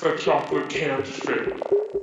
that chocolate fake.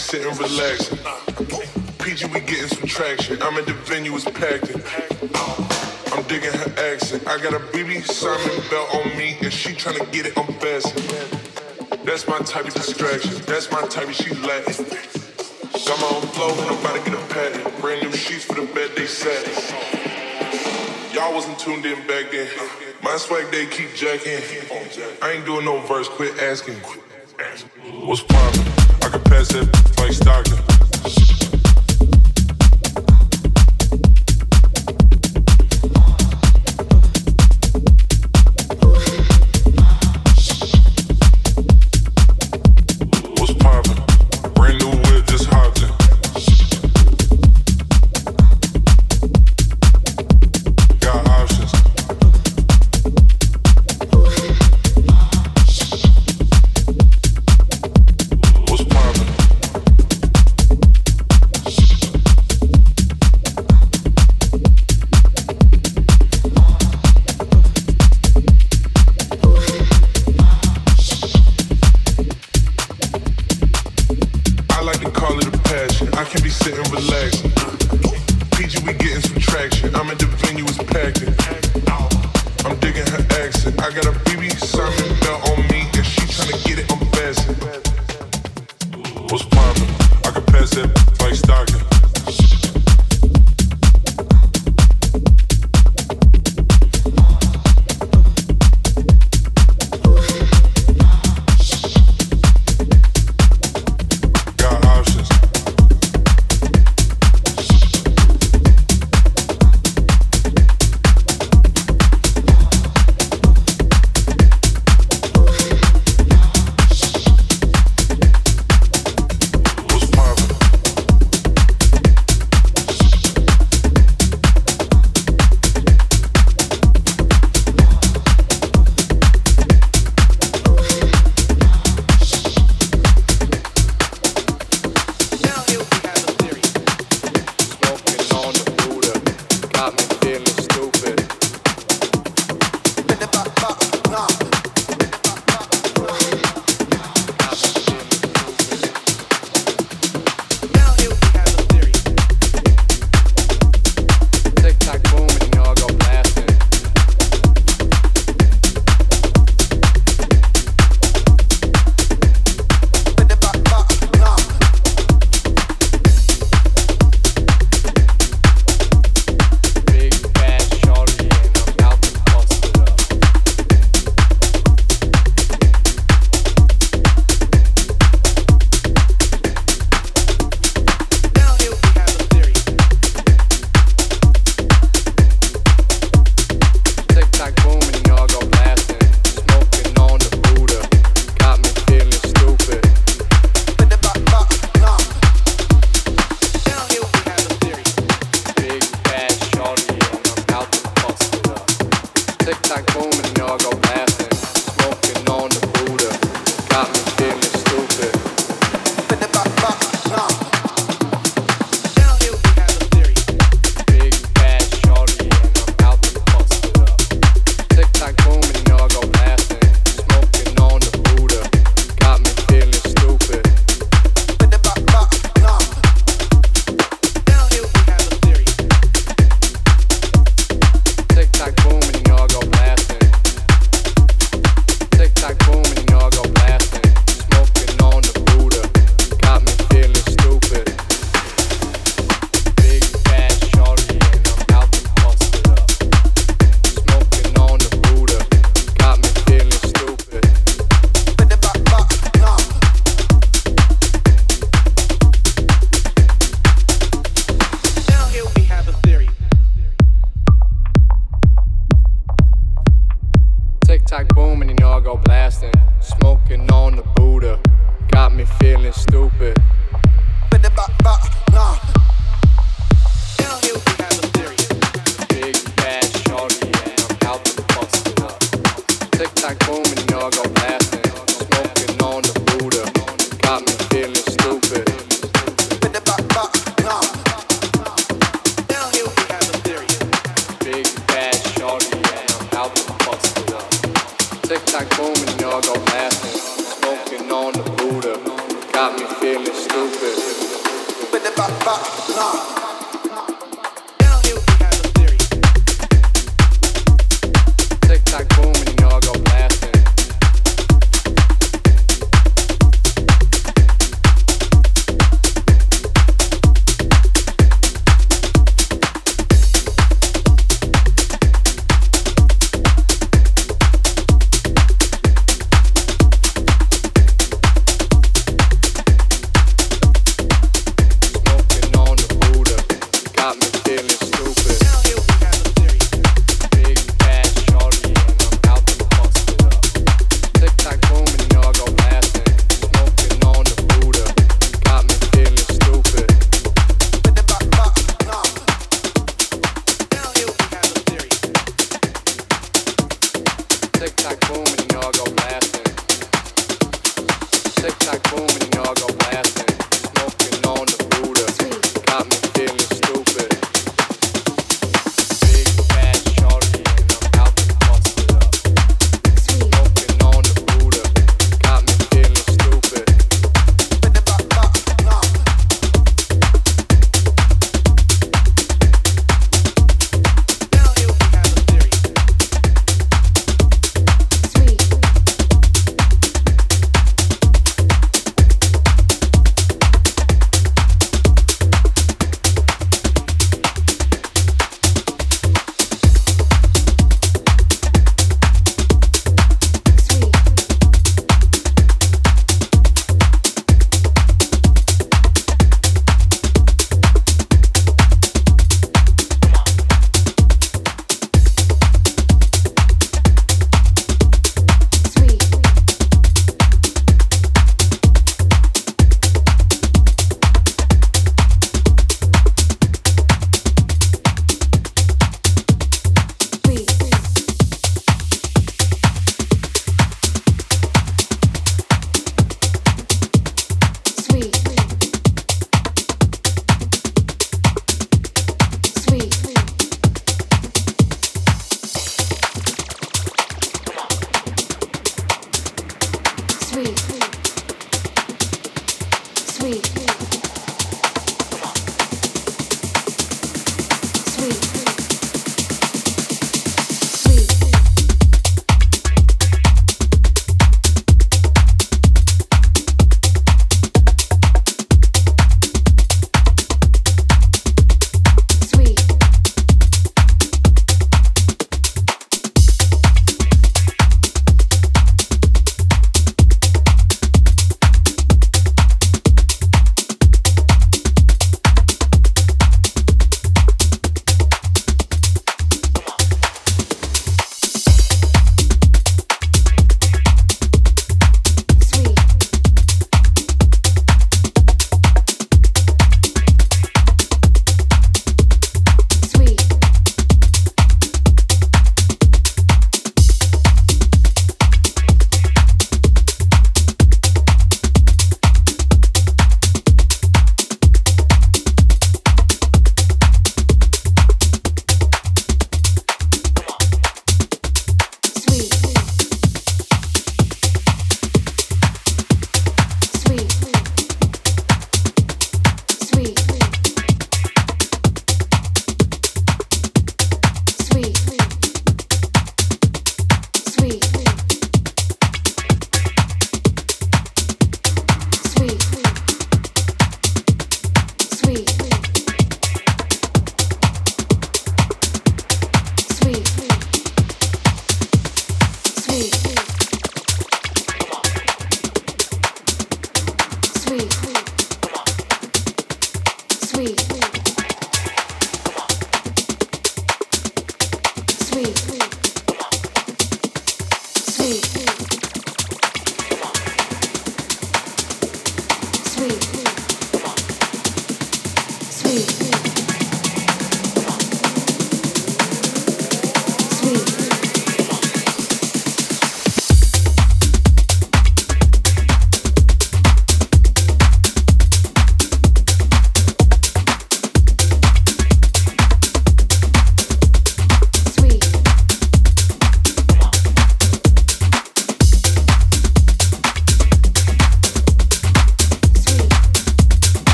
Sitting relaxing. PG, we getting some traction. I'm at the venue, it's packed in. I'm digging her accent. I got a BB Simon belt on me, and she trying to get it unfastened. That's my type of distraction. That's my type of she Latin. Got my own flow, to get a patent. Brand new sheets for the bed they sat. Y'all wasn't tuned in back then. My swag they keep jacking. I ain't doing no verse, quit asking. What's poppin'? I can pass that like Stockton.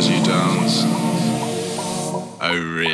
as you dance. Oh, really?